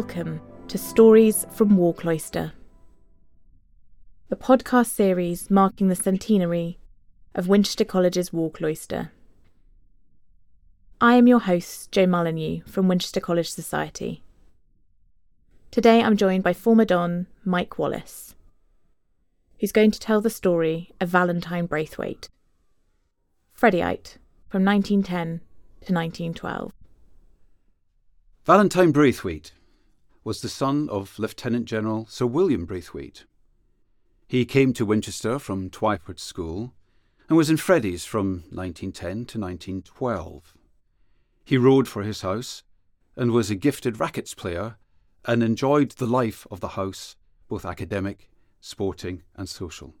Welcome to Stories from War Cloister, the podcast series marking the centenary of Winchester College's War Cloister. I am your host, Jo Mullineux from Winchester College Society. Today I'm joined by former Don Mike Wallace, who's going to tell the story of Valentine Braithwaite, Freddyite from 1910 to 1912. Valentine Braithwaite was the son of Lieutenant General Sir William Braithwaite. He came to Winchester from Twyford School and was in Freddie's from 1910 to 1912. He rode for his house and was a gifted rackets player and enjoyed the life of the house, both academic, sporting, and social.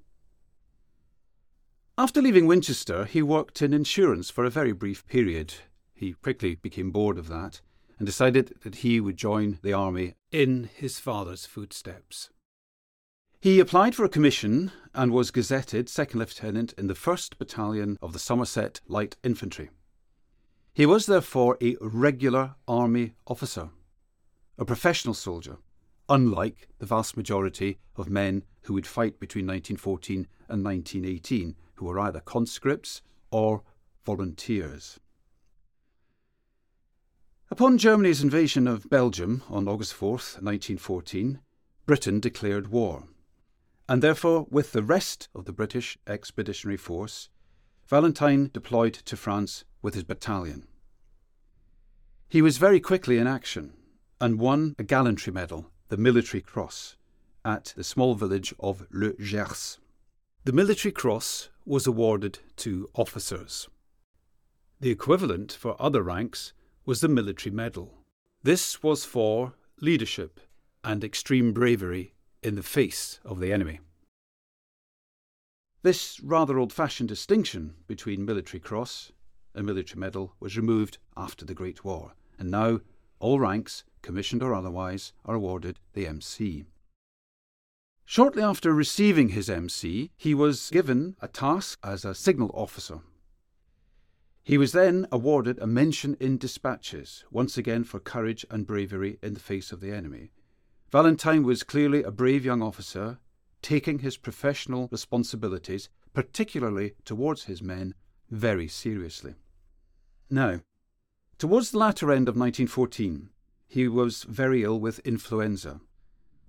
After leaving Winchester, he worked in insurance for a very brief period. He quickly became bored of that and decided that he would join the army in his father's footsteps. He applied for a commission and was gazetted second lieutenant in the 1st Battalion of the Somerset Light Infantry. He was therefore a regular army officer a professional soldier, unlike the vast majority of men who would fight between 1914 and 1918, who were either conscripts or volunteers. Upon Germany's invasion of Belgium on August 4, 1914, Britain declared war, and therefore, with the rest of the British Expeditionary Force, Valentine deployed to France with his battalion. He was very quickly in action and won a gallantry medal, the Military Cross, at the small village of Le Gers. The Military Cross was awarded to officers. The equivalent for other ranks was the Military Medal. This was for leadership and extreme bravery in the face of the enemy. This rather old fashioned distinction between Military Cross and Military Medal was removed after the Great War, and now all ranks commissioned or otherwise, are awarded the MC. Shortly after receiving his MC, he was given a task as a signal officer. He was then awarded a mention in dispatches, once again for courage and bravery in the face of the enemy. Valentine was clearly a brave young officer, taking his professional responsibilities, particularly towards his men, very seriously. Now, towards the latter end of 1914, he was very ill with influenza,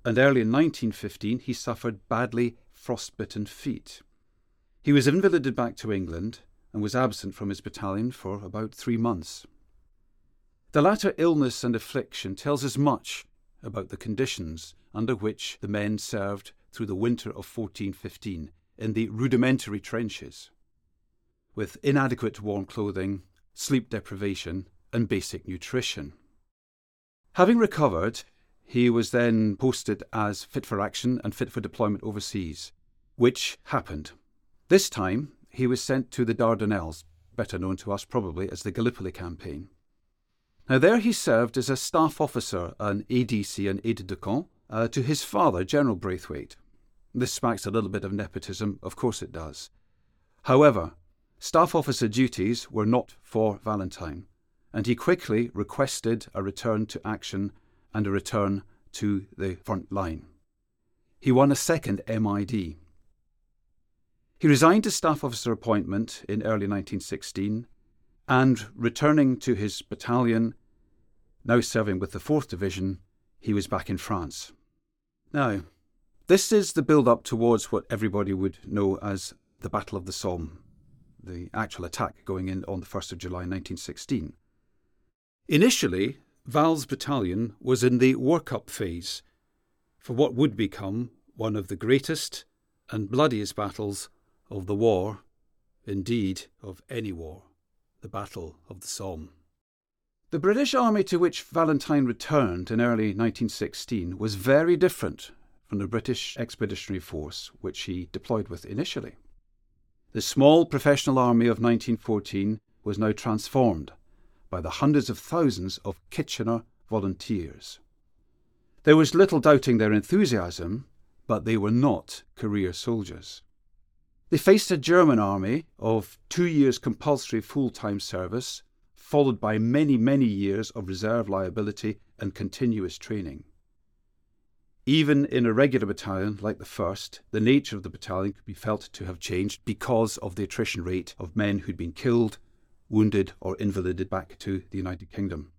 and early in 1915 he suffered badly frostbitten feet. He was invalided back to England and was absent from his battalion for about three months. The latter illness and affliction tells us much about the conditions under which the men served through the winter of 1415 in the rudimentary trenches, with inadequate warm clothing, sleep deprivation, and basic nutrition. Having recovered, he was then posted as fit for action and fit for deployment overseas, which happened. This time, he was sent to the Dardanelles, better known to us probably as the Gallipoli campaign. Now, there he served as a staff officer, an ADC and aide de camp, uh, to his father, General Braithwaite. This smacks a little bit of nepotism, of course it does. However, staff officer duties were not for Valentine and he quickly requested a return to action and a return to the front line. He won a second MID. He resigned his staff officer appointment in early 1916 and, returning to his battalion, now serving with the 4th Division, he was back in France. Now, this is the build up towards what everybody would know as the Battle of the Somme, the actual attack going in on the 1st of July 1916. Initially, Val's battalion was in the work-up phase for what would become one of the greatest and bloodiest battles of the war, indeed of any war, the Battle of the Somme. The British army to which Valentine returned in early 1916 was very different from the British Expeditionary Force which he deployed with initially. The small professional army of 1914 was now transformed by the hundreds of thousands of Kitchener volunteers. There was little doubting their enthusiasm, but they were not career soldiers. They faced a German army of two years compulsory full time service, followed by many, many years of reserve liability and continuous training. Even in a regular battalion like the 1st, the nature of the battalion could be felt to have changed because of the attrition rate of men who'd been killed, wounded, or invalided back to the United Kingdom.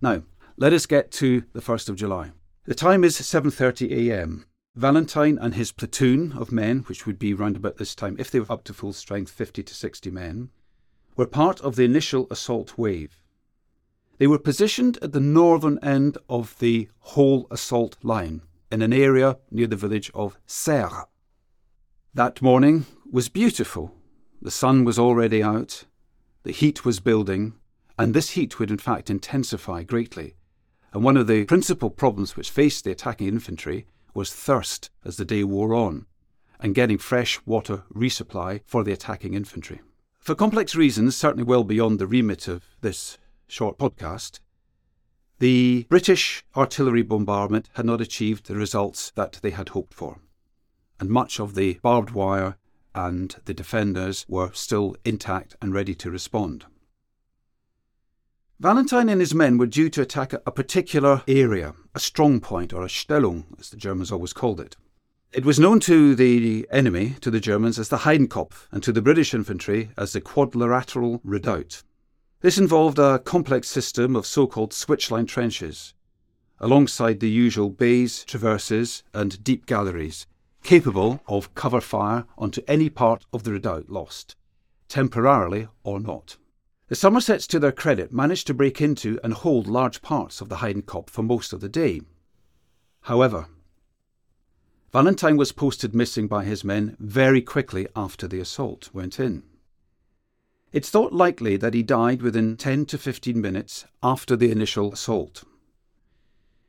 Now, let us get to the 1st of July. The time is 7:30 a.m. Valentine and his platoon of men, which would be round about this time if they were up to full strength 50 to 60 men, were part of the initial assault wave. They were positioned at the northern end of the whole assault line in an area near the village of Serre. That morning was beautiful. The sun was already out, the heat was building, and this heat would in fact intensify greatly. And one of the principal problems which faced the attacking infantry was thirst as the day wore on, and getting fresh water resupply for the attacking infantry. For complex reasons, certainly well beyond the remit of this short podcast, the British artillery bombardment had not achieved the results that they had hoped for, and much of the barbed wire and the defenders were still intact and ready to respond. Valentine and his men were due to attack a particular area, a strong point, or a Stellung, as the Germans always called it. It was known to the enemy, to the Germans, as the Heidenkopf, and to the British infantry as the Quadrilateral Redoubt. This involved a complex system of so called switchline trenches, alongside the usual bays, traverses, and deep galleries, capable of cover fire onto any part of the redoubt lost, temporarily or not. The Somersets, to their credit, managed to break into and hold large parts of the Heidenkopf for most of the day. However, Valentine was posted missing by his men very quickly after the assault went in. It's thought likely that he died within 10 to 15 minutes after the initial assault.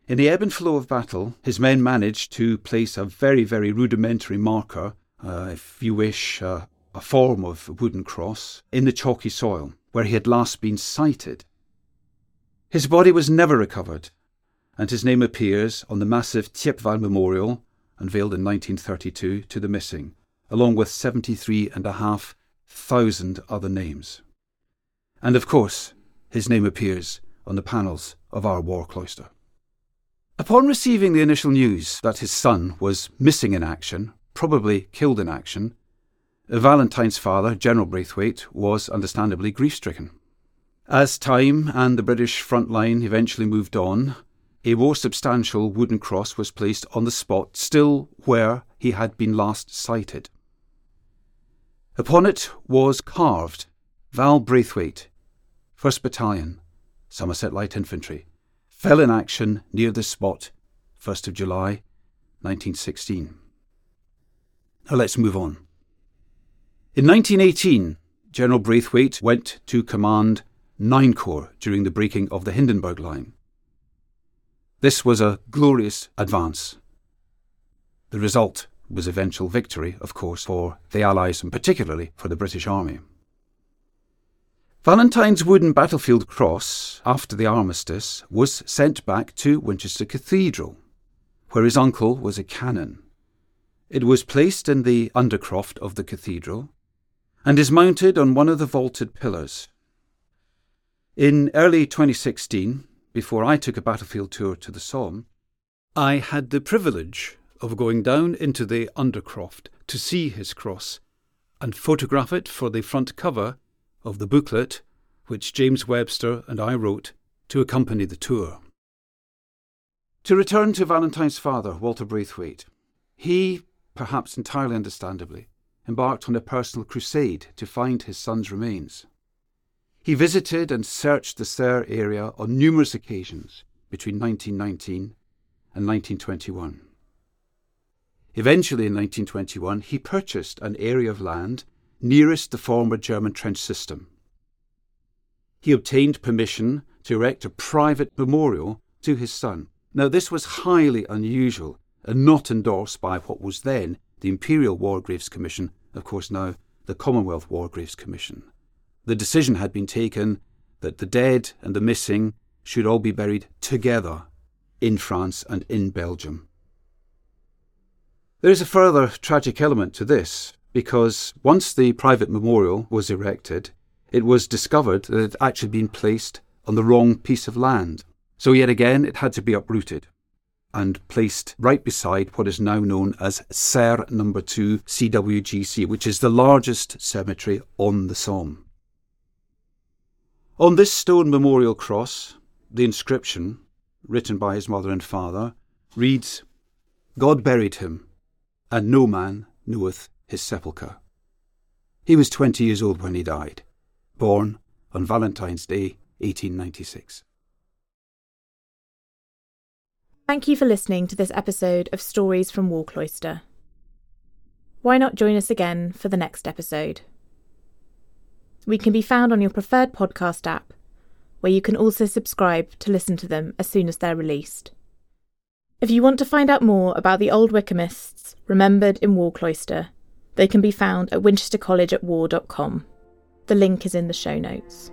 In the ebb and flow of battle, his men managed to place a very, very rudimentary marker, uh, if you wish, uh, a form of wooden cross, in the chalky soil where he had last been sighted. His body was never recovered, and his name appears on the massive Thiepval Memorial, unveiled in 1932, to the missing, along with 73 and a half thousand other names. And of course, his name appears on the panels of our war cloister. Upon receiving the initial news that his son was missing in action, probably killed in action, Valentine's father, General Braithwaite, was understandably grief stricken. As time and the British front line eventually moved on, a more substantial wooden cross was placed on the spot still where he had been last sighted. Upon it was carved Val Braithwaite, 1st Battalion, Somerset Light Infantry, fell in action near the spot, 1st of July, 1916. Now let's move on. In 1918, General Braithwaite went to command 9 Corps during the breaking of the Hindenburg Line. This was a glorious advance. The result was eventual victory, of course, for the Allies and particularly for the British Army. Valentine's wooden battlefield cross, after the armistice, was sent back to Winchester Cathedral, where his uncle was a canon. It was placed in the undercroft of the cathedral and is mounted on one of the vaulted pillars. In early 2016, before I took a battlefield tour to the Somme, I had the privilege of going down into the Undercroft to see his cross and photograph it for the front cover of the booklet which James Webster and I wrote to accompany the tour. To return to Valentine's father, Walter Braithwaite, he, perhaps entirely understandably, embarked on a personal crusade to find his son's remains. He visited and searched the Serre area on numerous occasions between 1919 and 1921. Eventually, in 1921, he purchased an area of land nearest the former German trench system. He obtained permission to erect a private memorial to his son. Now, this was highly unusual and not endorsed by what was then the Imperial War Graves Commission, of course, now the Commonwealth War Graves Commission. The decision had been taken that the dead and the missing should all be buried together in France and in Belgium. There is a further tragic element to this, because once the private memorial was erected, it was discovered that it had actually been placed on the wrong piece of land. So, yet again, it had to be uprooted and placed right beside what is now known as Serre Number 2 CWGC, which is the largest cemetery on the Somme. On this stone memorial cross, the inscription, written by his mother and father, reads God buried him, and no man knoweth his sepulchre. He was 20 years old when he died, born on Valentine's Day, 1896. Thank you for listening to this episode of Stories from War Cloister. Why not join us again for the next episode? We can be found on your preferred podcast app, where you can also subscribe to listen to them as soon as they're released. If you want to find out more about the old Wykehamists remembered in War Cloister, they can be found at winchestercollegeatwar.com. The link is in the show notes.